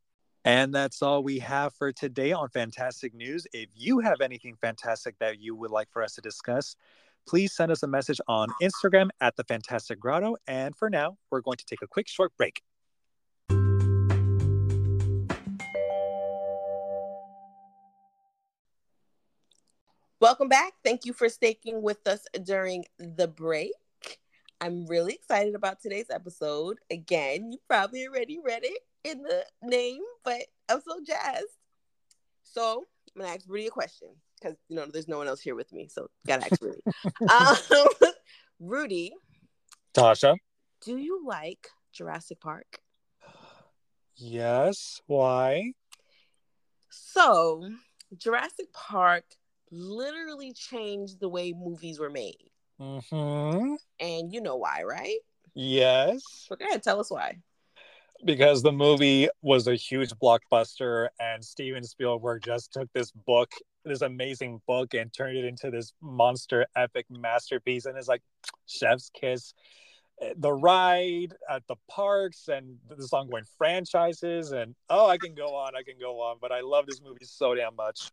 A: And that's all we have for today on Fantastic News. If you have anything fantastic that you would like for us to discuss, please send us a message on Instagram at the Fantastic Grotto. And for now, we're going to take a quick short break.
B: Welcome back. Thank you for sticking with us during the break. I'm really excited about today's episode. Again, you probably already read it in the name, but I'm so jazzed. So I'm gonna ask Rudy a question because you know there's no one else here with me, so gotta ask Rudy. um, Rudy,
A: Tasha?
B: do you like Jurassic Park?
A: Yes. Why?
B: So Jurassic Park literally changed the way movies were made,
A: hmm
B: and you know why, right?
A: Yes.
B: So go ahead, tell us why.
A: Because the movie was a huge blockbuster, and Steven Spielberg just took this book, this amazing book, and turned it into this monster epic masterpiece. And it's like Chef's Kiss. The ride at the parks and this ongoing franchises, and oh, I can go on, I can go on, but I love this movie so damn much.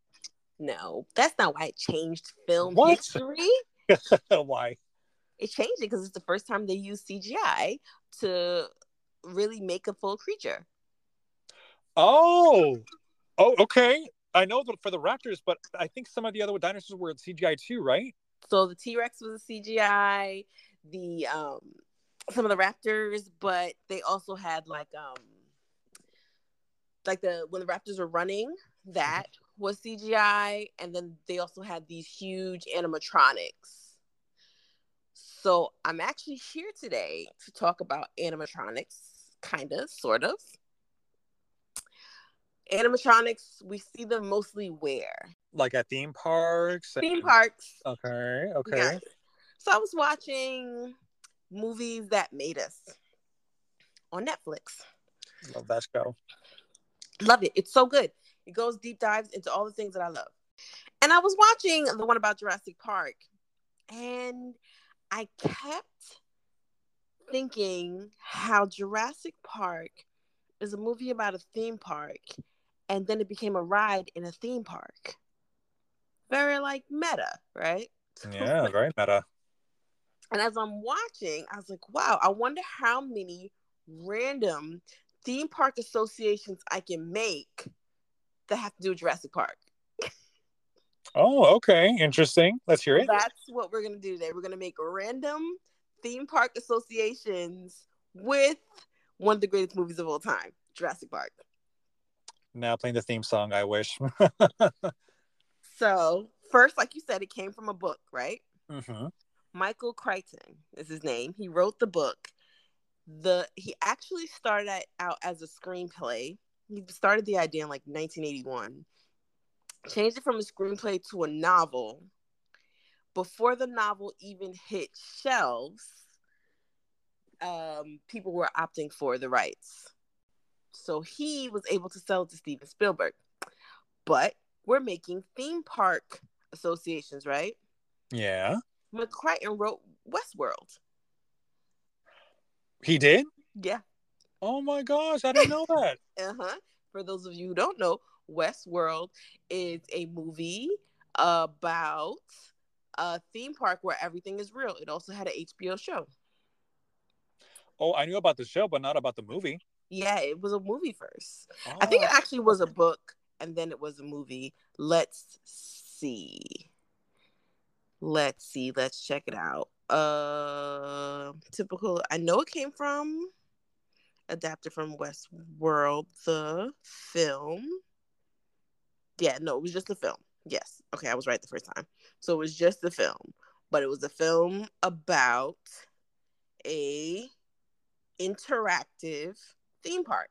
B: No, that's not why it changed film
A: What?
B: history.
A: Why?
B: It changed it because it's the first time they used CGI to really make a full creature.
A: Oh, oh, okay. I know for the Raptors, but I think some of the other dinosaurs were CGI too, right?
B: So the T Rex was a CGI, the um some of the raptors, but they also had like um like the when the raptors were running, that was CGI, and then they also had these huge animatronics. So I'm actually here today to talk about animatronics, kind of, sort of. Animatronics, we see them mostly where?
A: Like at theme parks. and-
B: Theme parks.
A: Okay, okay.
B: So I was watching movies that made us on Netflix.
A: Love that show.
B: Love it. It's so good. It goes deep dives into all the things that I love. And I was watching the one about Jurassic Park, and I kept thinking how Jurassic Park is a movie about a theme park, and then it became a ride in a theme park. Very like meta, right?
A: Yeah, very meta.
B: And as I'm watching, I was like, wow, I wonder how many random theme park associations I can make that have to do with Jurassic Park.
A: Oh, okay. Interesting. Let's hear it.
B: that's what we're going to do today. We're going to make random theme park associations with one of the greatest movies of all time, Jurassic Park.
A: Now playing the theme song, I wish.
B: So, first, like you said, it came from a book, right?
A: hmm
B: Michael Crichton is his name. He wrote the book. The he actually started out as a screenplay. He started the idea in like 1981. Changed it from a screenplay to a novel. Before the novel even hit shelves, um, people were opting for the rights. So he was able to sell it to Steven Spielberg. But we're making theme park associations, right?
A: Yeah.
B: McCrichton wrote Westworld.
A: He did?
B: Yeah.
A: Oh my gosh, I didn't know that.
B: Uh huh. For those of you who don't know, Westworld is a movie about a theme park where everything is real. It also had an HBO show.
A: Oh, I knew about the show, but not about the movie.
B: Yeah, it was a movie first. I think it
A: Oh,
B: actually was a book and then it was a movie. Let's see. Let's see. Let's check it out. Uh typical I know it came from adapted from Westworld, the film. Yeah, no, it was just a film. Yes. Okay, I was right the first time. So it was just the film, but it was a film about a interactive theme park.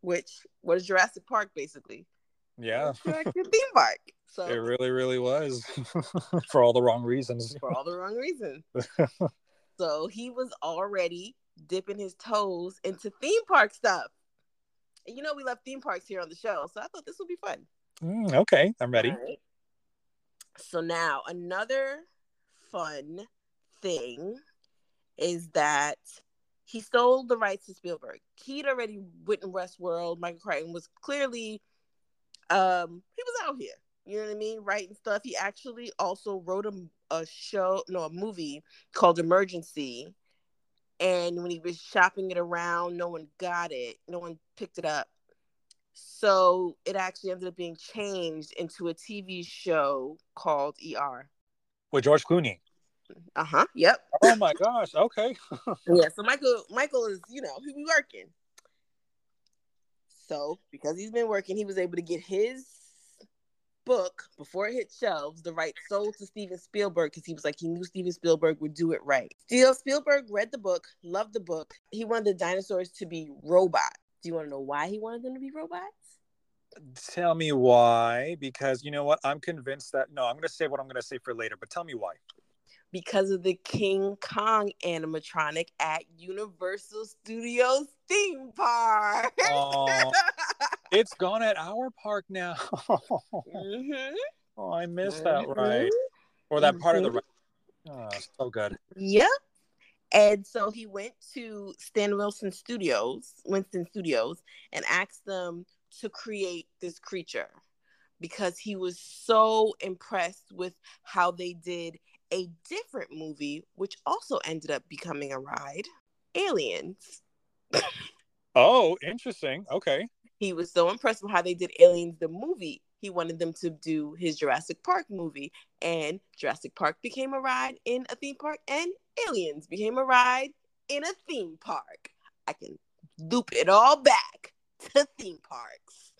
B: Which was Jurassic Park basically.
A: Yeah.
B: Interactive theme park. So
A: It really, really was for all the wrong reasons.
B: for all the wrong reasons. So he was already dipping his toes into theme park stuff. And you know we love theme parks here on the show, so I thought this would be fun.
A: Mm, okay, I'm ready.
B: Right. So now another fun thing is that he stole the rights to Spielberg. He'd already written Westworld. Michael Crichton was clearly um he was out here. You know what I mean? Writing stuff. He actually also wrote a, a show, no, a movie called Emergency. And when he was shopping it around, no one got it. No one picked it up. So it actually ended up being changed into a TV show called ER.
A: With George Clooney.
B: Uh huh. Yep.
A: Oh my gosh. Okay.
B: Yeah. So Michael, Michael is, you know, he be working. So because he's been working, he was able to get his book before it hit shelves. The rights sold to Steven Spielberg because he was like he knew Steven Spielberg would do it right. Still, Spielberg read the book, loved the book. He wanted the dinosaurs to be robots. Do you want to know why he wanted them to be robots?
A: Tell me why. Because you know what? I'm convinced that no, I'm gonna say what I'm gonna say for later, but tell me why.
B: because of the King Kong animatronic at Universal Studios theme park.
A: Oh. It's gone at our park now.
B: Mhm.
A: oh, I missed that
B: Mhm.
A: right. Or that part of the
B: Mhm.
A: right. Oh, so good.
B: Yep. And so he went to Stan Wilson Studios, Winston Studios, and asked them to create this creature because he was so impressed with how they did a different movie, which also ended up becoming a ride Aliens.
A: Oh, interesting. Okay.
B: He was so impressed with how they did Aliens, the movie. He wanted them to do his Jurassic Park movie, and Jurassic Park became a ride in a theme park, and Aliens became a ride in a theme park. I can loop it all back to theme parks.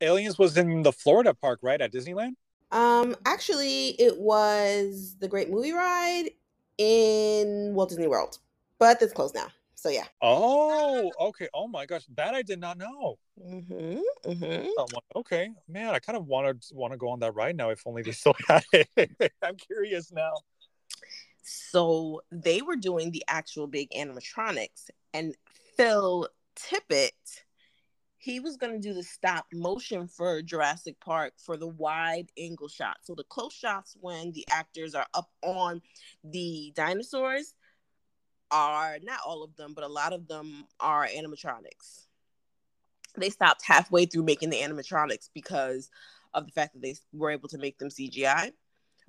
A: Aliens was in the Florida park, right? At Disneyland?
B: Um, actually, it was the Great Movie Ride in Walt Disney World, but it's closed now. So yeah.
A: Oh, okay. Oh my gosh. That I did not know.
B: Mm-hmm. Mm-hmm.
A: Someone, okay. Man, I kind of want to want to go on that ride now if only they still had it. I'm curious now.
B: So they were doing the actual big animatronics, and Phil Tippett, he was going to do the stop motion for Jurassic Park for the wide angle shot. So the close shots when the actors are up on the dinosaurs are not all of them, but a lot of them are animatronics. They stopped halfway through making the animatronics because of the fact that they were able to make them CGI.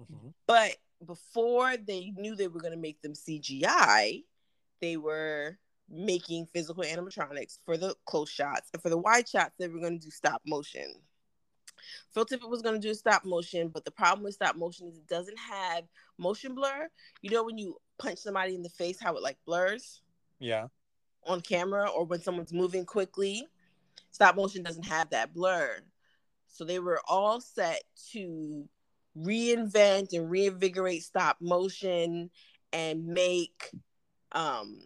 B: Mm-hmm. But before they knew they were going to make them CGI, they were making physical animatronics for the close shots. And for the wide shots, they were going to do stop motion. Phil Tippett was going to do stop motion, but the problem with stop motion is it doesn't have motion blur. You know, when you punch somebody in the face, how it like blurs
A: Yeah.
B: on camera or when someone's moving quickly. Stop motion doesn't have that blur. So they were all set to reinvent and reinvigorate stop motion and make um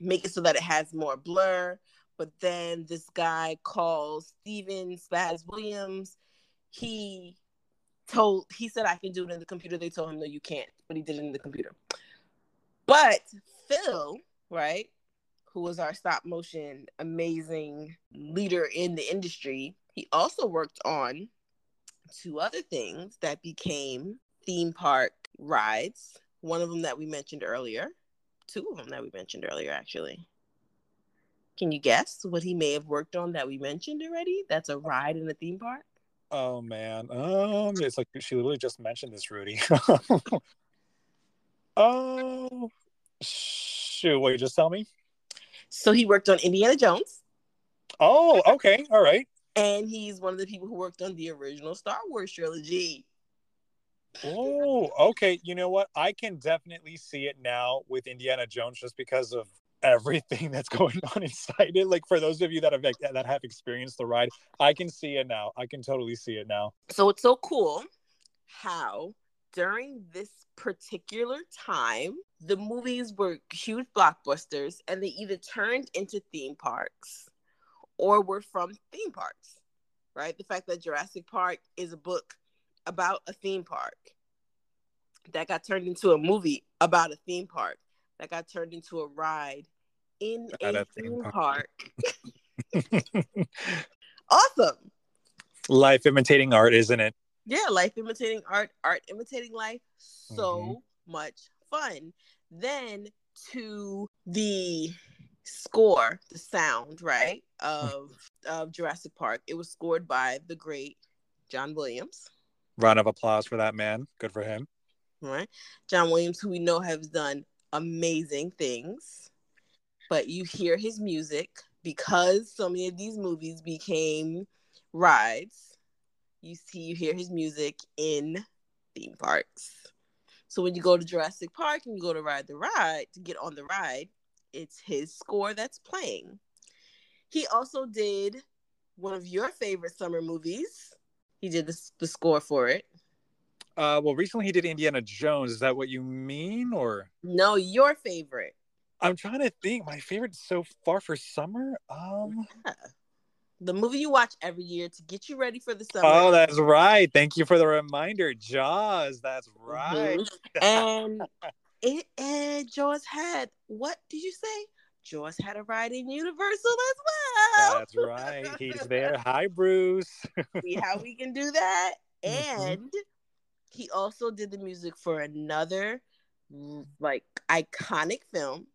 B: make it so that it has more blur. But then this guy called Steven Spaz Williams, he told he said I can do it in the computer. They told him no, you can't, but he did it in the computer. But Phil, right, who was our stop motion amazing leader in the industry, he also worked on two other things that became theme park rides. One of them that we mentioned earlier, two of them that we mentioned earlier, actually. Can you guess what he may have worked on that we mentioned already? That's a ride in a theme park.
A: Oh man. Um, it's like she literally just mentioned this, Rudy. oh shoot! Wait, just tell me.
B: So he worked on Indiana Jones,
A: Oh, okay, all right.
B: and he's one of the people who worked on the original Star Wars trilogy.
A: Oh, okay. You know what? I can definitely see it now with Indiana Jones just because of everything that's going on inside it. Like for those of you that have that have experienced the ride, I can see it now. I can totally see it now.
B: So it's so cool how during this particular time, the movies were huge blockbusters and they either turned into theme parks or were from theme parks, right? The fact that Jurassic Park is a book about a theme park that got turned into a movie about a theme park that got turned into a ride in a, a, theme, theme park. park. awesome.
A: Life imitating art, isn't it?
B: Yeah, life imitating art, art imitating life. So mm-hmm. much fun. Then to the score, the sound, right, of of Jurassic Park. It was scored by the great John Williams.
A: Round of applause for that man. Good for him.
B: Right. John Williams, who we know has done amazing things. But you hear his music because so many of these movies became rides. You see, you hear his music in theme parks. So when you go to Jurassic Park and you go to ride the ride to get on the ride, it's his score that's playing. He also did one of your favorite summer movies. He did the, the score for it.
A: Uh, well, recently he did Indiana Jones. Is that what you mean, or
B: no? Your favorite?
A: I'm trying to think. My favorite so far for summer. Um, yeah.
B: the movie you watch every year to get you ready for the summer.
A: Oh, that's right. Thank you for the reminder, Jaws. That's right.
B: Mm-hmm. and it and Jaws had what did you say? Jaws had a ride in Universal as
A: well. That's right. He's there. Hi, Bruce.
B: See how we can do that. Mm-hmm. And he also did the music for another like iconic film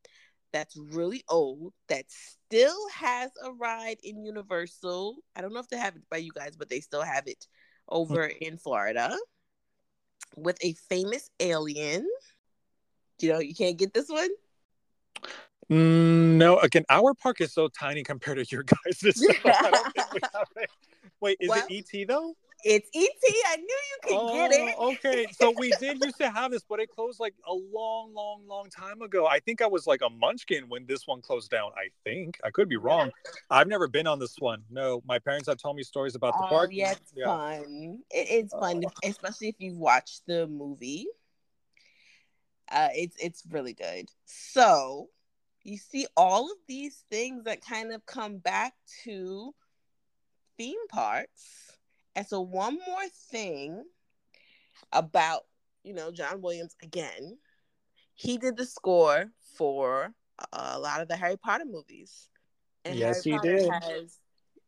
B: that's really old that still has a ride in Universal. I don't know if they have it by you guys, but they still have it over in Florida with a famous alien. You know, you can't get this one.
A: Mm, no, again, our park is so tiny compared to your guys'. So Wait, is well, it ET though?
B: It's ET. I knew you could oh, get it.
A: Oh, okay. So we did used to have this, but it closed like a long, long, long time ago. I think I was like a munchkin when this one closed down. I think. I could be wrong. I've never been on this one. No, my parents have told me stories about the oh, park.
B: Yeah, it's yeah. fun. It, it's fun, uh, especially if you've watched the movie. Uh, it's it's really good. So you see all of these things that kind of come back to theme parks and so, one more thing about, you know, John Williams again, he did the score for a lot of the Harry Potter movies.
A: And yes, Harry Potter he did. has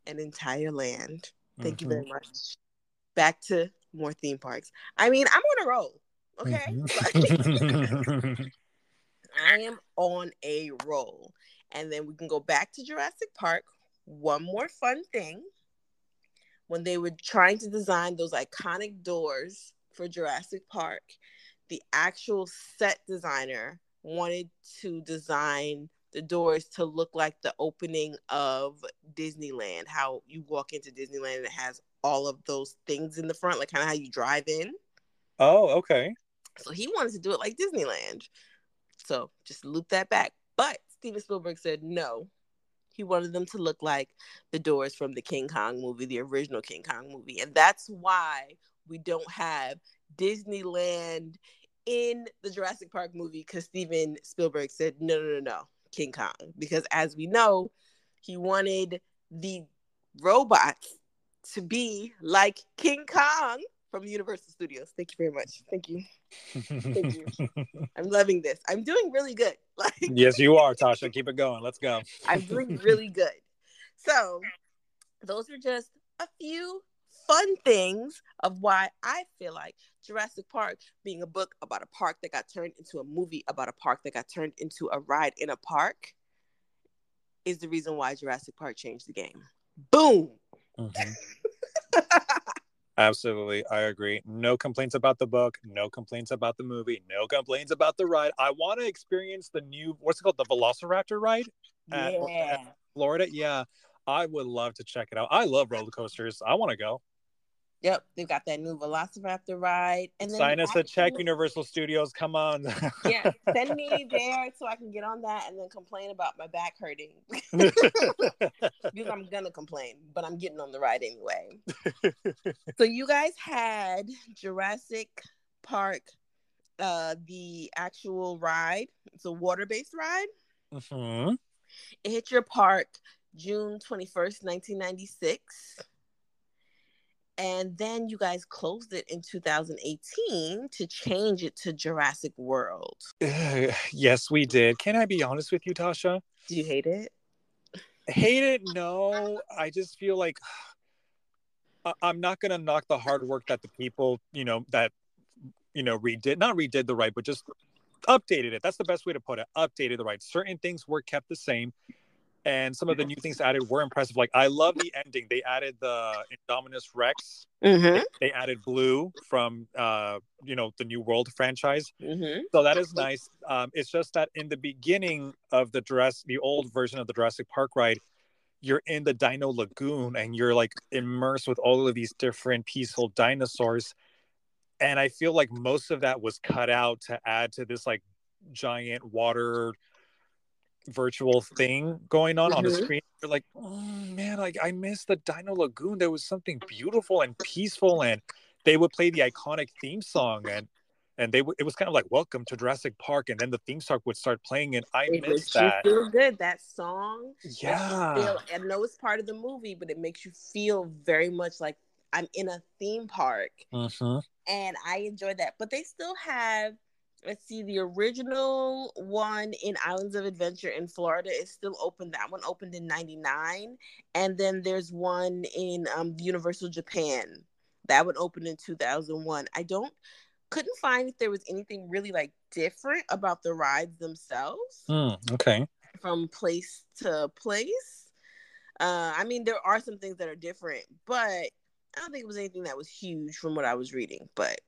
B: an entire land. Thank mm-hmm. you very mm-hmm. much. Back to more theme parks. I mean, I'm on a roll. Okay. Mm-hmm. I am on a roll. And then we can go back to Jurassic Park. One more fun thing when they were trying to design those iconic doors for Jurassic Park, the actual set designer wanted to design the doors to look like the opening of Disneyland. How you walk into Disneyland and it has all of those things in the front, like kind of how you drive in.
A: Oh, okay.
B: So he wanted to do it like Disneyland. So just loop that back. But Steven Spielberg said no. He wanted them to look like the doors from the King Kong movie, the original King Kong movie. And that's why we don't have Disneyland in the Jurassic Park movie because Steven Spielberg said, no, no, no, no, King Kong. Because as we know, he wanted the robots to be like King Kong from Universal Studios. Thank you very much. Thank you. Thank you. I'm loving this. I'm doing really good.
A: Like Yes, you are, Tasha. Keep it going. Let's go.
B: I'm doing really good. So, those are just a few fun things of why I feel like Jurassic Park being a book about a park that got turned into a movie about a park that got turned into a ride in a park is the reason why Jurassic Park changed the game. Boom. Mm-hmm.
A: Absolutely. I agree. No complaints about the book, no complaints about the movie, no complaints about the ride. I want to experience the new, what's it called? The Velociraptor ride at, yeah. at Florida. Yeah. I would love to check it out. I love roller coasters. I want to go.
B: Yep, they've got that new Velociraptor ride.
A: And sign us a check, Universal Studios. Come on.
B: yeah, send me there so I can get on that and then complain about my back hurting. because I'm gonna complain, but I'm getting on the ride anyway. so you guys had Jurassic Park, uh, the actual ride. It's a water-based ride. Mm-hmm. It hit your park June 21st, 1996 and then you guys closed it in 2018 to change it to Jurassic World.
A: yes, we did. Can I be honest with you, Tasha?
B: Do you hate it?
A: Hate it? No. I just feel like I'm not going to knock the hard work that the people, you know, that, you know, redid, not redid the right, but just updated it. That's the best way to put it. Updated the right. Certain things were kept the same and some of the new things added were impressive. Like I love the ending. They added the Indominus Rex. Mm-hmm. They added Blue from uh, you know the New World franchise. Mm-hmm. So that is nice. Um, it's just that in the beginning of the dress, the old version of the Jurassic Park ride, you're in the Dino Lagoon and you're like immersed with all of these different peaceful dinosaurs. And I feel like most of that was cut out to add to this like giant water virtual thing going on mm-hmm. on the mm-hmm. screen you're like oh man like i miss the dino lagoon there was something beautiful and peaceful and they would play the iconic theme song and and they it was kind of like welcome to Jurassic Park and then the theme song would start playing and I it miss that.
B: feel good that song.
A: Yeah.
B: Feel, I know it's part of the movie, but it makes you feel very much like I'm in a theme park. Mm-hmm. And I enjoy that. But they still have let's see the original one in islands of adventure in florida is still open. That one opened in 99 and then there's one in um, universal japan. That one opened in 2001 i don't couldn't find if there was anything really like different about the rides themselves.
A: Mm, okay.
B: From place to place. Uh, i mean there are some things that are different but i don't think it was anything that was huge from what i was reading but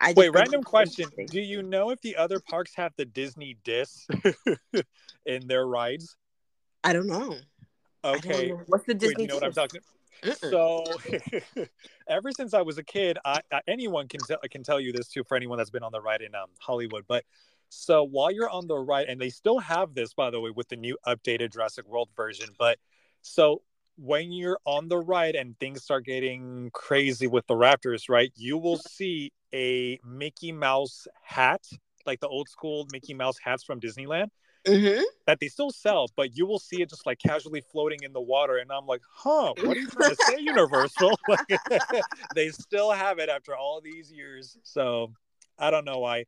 A: I Wait, random question. Do you know if the other parks have the Disney disc in their rides?
B: I don't know.
A: Okay.
B: Don't know. What's the Disney Wait, you know what I'm talking
A: So, ever since I was a kid, I, I anyone can tell can tell you this too for anyone that's been on the ride in um, Hollywood. But so while you're on the ride, and they still have this by the way with the new updated Jurassic World version. But so when you're on the ride and things start getting crazy with the Raptors, right? You will see a Mickey Mouse hat, like the old school Mickey Mouse hats from Disneyland. Mm-hmm. That they still sell, but you will see it just like casually floating in the water, and I'm like, "Huh? What are you trying to say, Universal?" they still have it after all these years. So I don't know why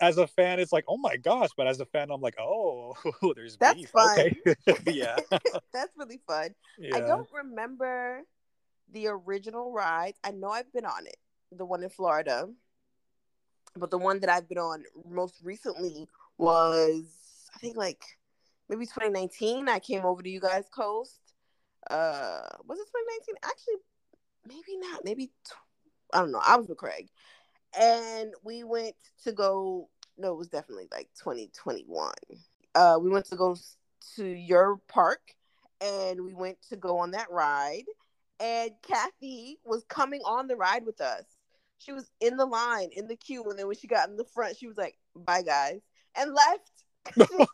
A: as a fan, it's like, oh my gosh, but as a fan, I'm like, oh, there's
B: that's
A: beef.
B: fun.
A: Okay. yeah,
B: that's really fun. Yeah. I don't remember the original ride. I know I've been on it, the one in Florida, but the one that I've been on most recently was, I think, like maybe 2019. I came over to you guys' coast. Uh, was it 2019? Actually, maybe not. Maybe tw- I don't know. I was with Craig and we went to go no it was definitely like 2021 uh we went to go to your park and we went to go on that ride. And kathy was coming on the ride with us. She was in the line in the queue and then when she got in the front she was like bye guys and left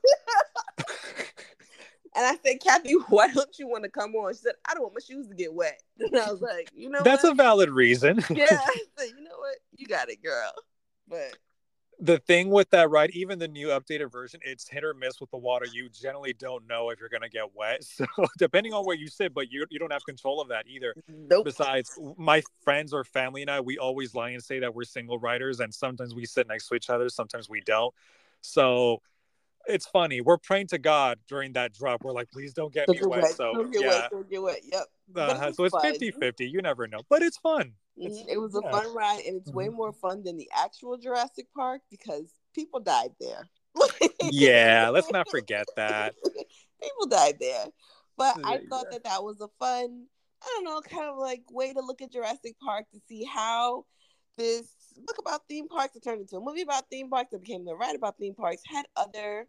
B: And I said, Kathy, why don't you want to come on? She said, I don't want my shoes to get wet. And I was like, you know,
A: that's
B: what?
A: a valid reason.
B: yeah, I said, you know what, you got it, girl. But
A: the thing with that ride, even the new updated version, it's hit or miss with the water. You generally don't know if you're gonna get wet. So depending on where you sit, but you you don't have control of that either.
B: Nope.
A: Besides, my friends or family and I, we always lie and say that we're single riders, and sometimes we sit next to each other, sometimes we don't. So it's funny. We're praying to God during that drop. We're like, please don't get don't me wet. wet. So
B: don't
A: get yeah.
B: wet. Don't get wet. Yep.
A: Uh, so it's 50 50. You never know. But it's fun.
B: Mm-hmm. It's, it was a yeah. fun ride, and it's mm-hmm. way more fun than the actual Jurassic Park because people died there.
A: yeah, let's not forget that.
B: people died there. But I thought that that was a fun, I don't know, kind of like way to look at Jurassic Park to see how this book about theme parks that turned into a movie about theme parks that became the ride about theme parks had other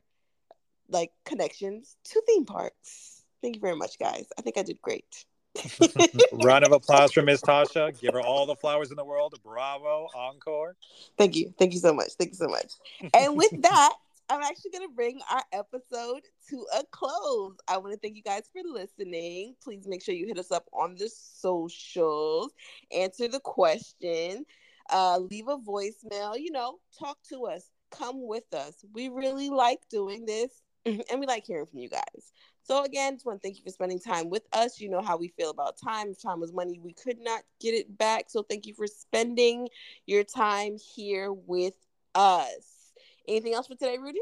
B: like connections to theme parks. Thank you very much, guys. I think I did great.
A: Round of applause for Miss Tasha. Give her all the flowers in the world. Bravo. Encore.
B: Thank you. Thank you so much. Thank you so much. And with that, I'm actually going to bring our episode to a close. I want to thank you guys for listening. Please make sure you hit us up on the socials, answer the question, uh, leave a voicemail, you know, talk to us, come with us. We really like doing this and we like hearing from you guys. So again, just want to thank you for spending time with us. You know how we feel about time. If time was money, we could not get it back. So thank you for spending your time here with us. Anything else for today, Rudy?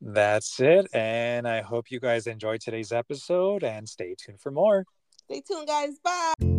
A: That's it. And I hope you guys enjoyed today's episode and stay tuned for more.
B: Stay tuned, guys. Bye.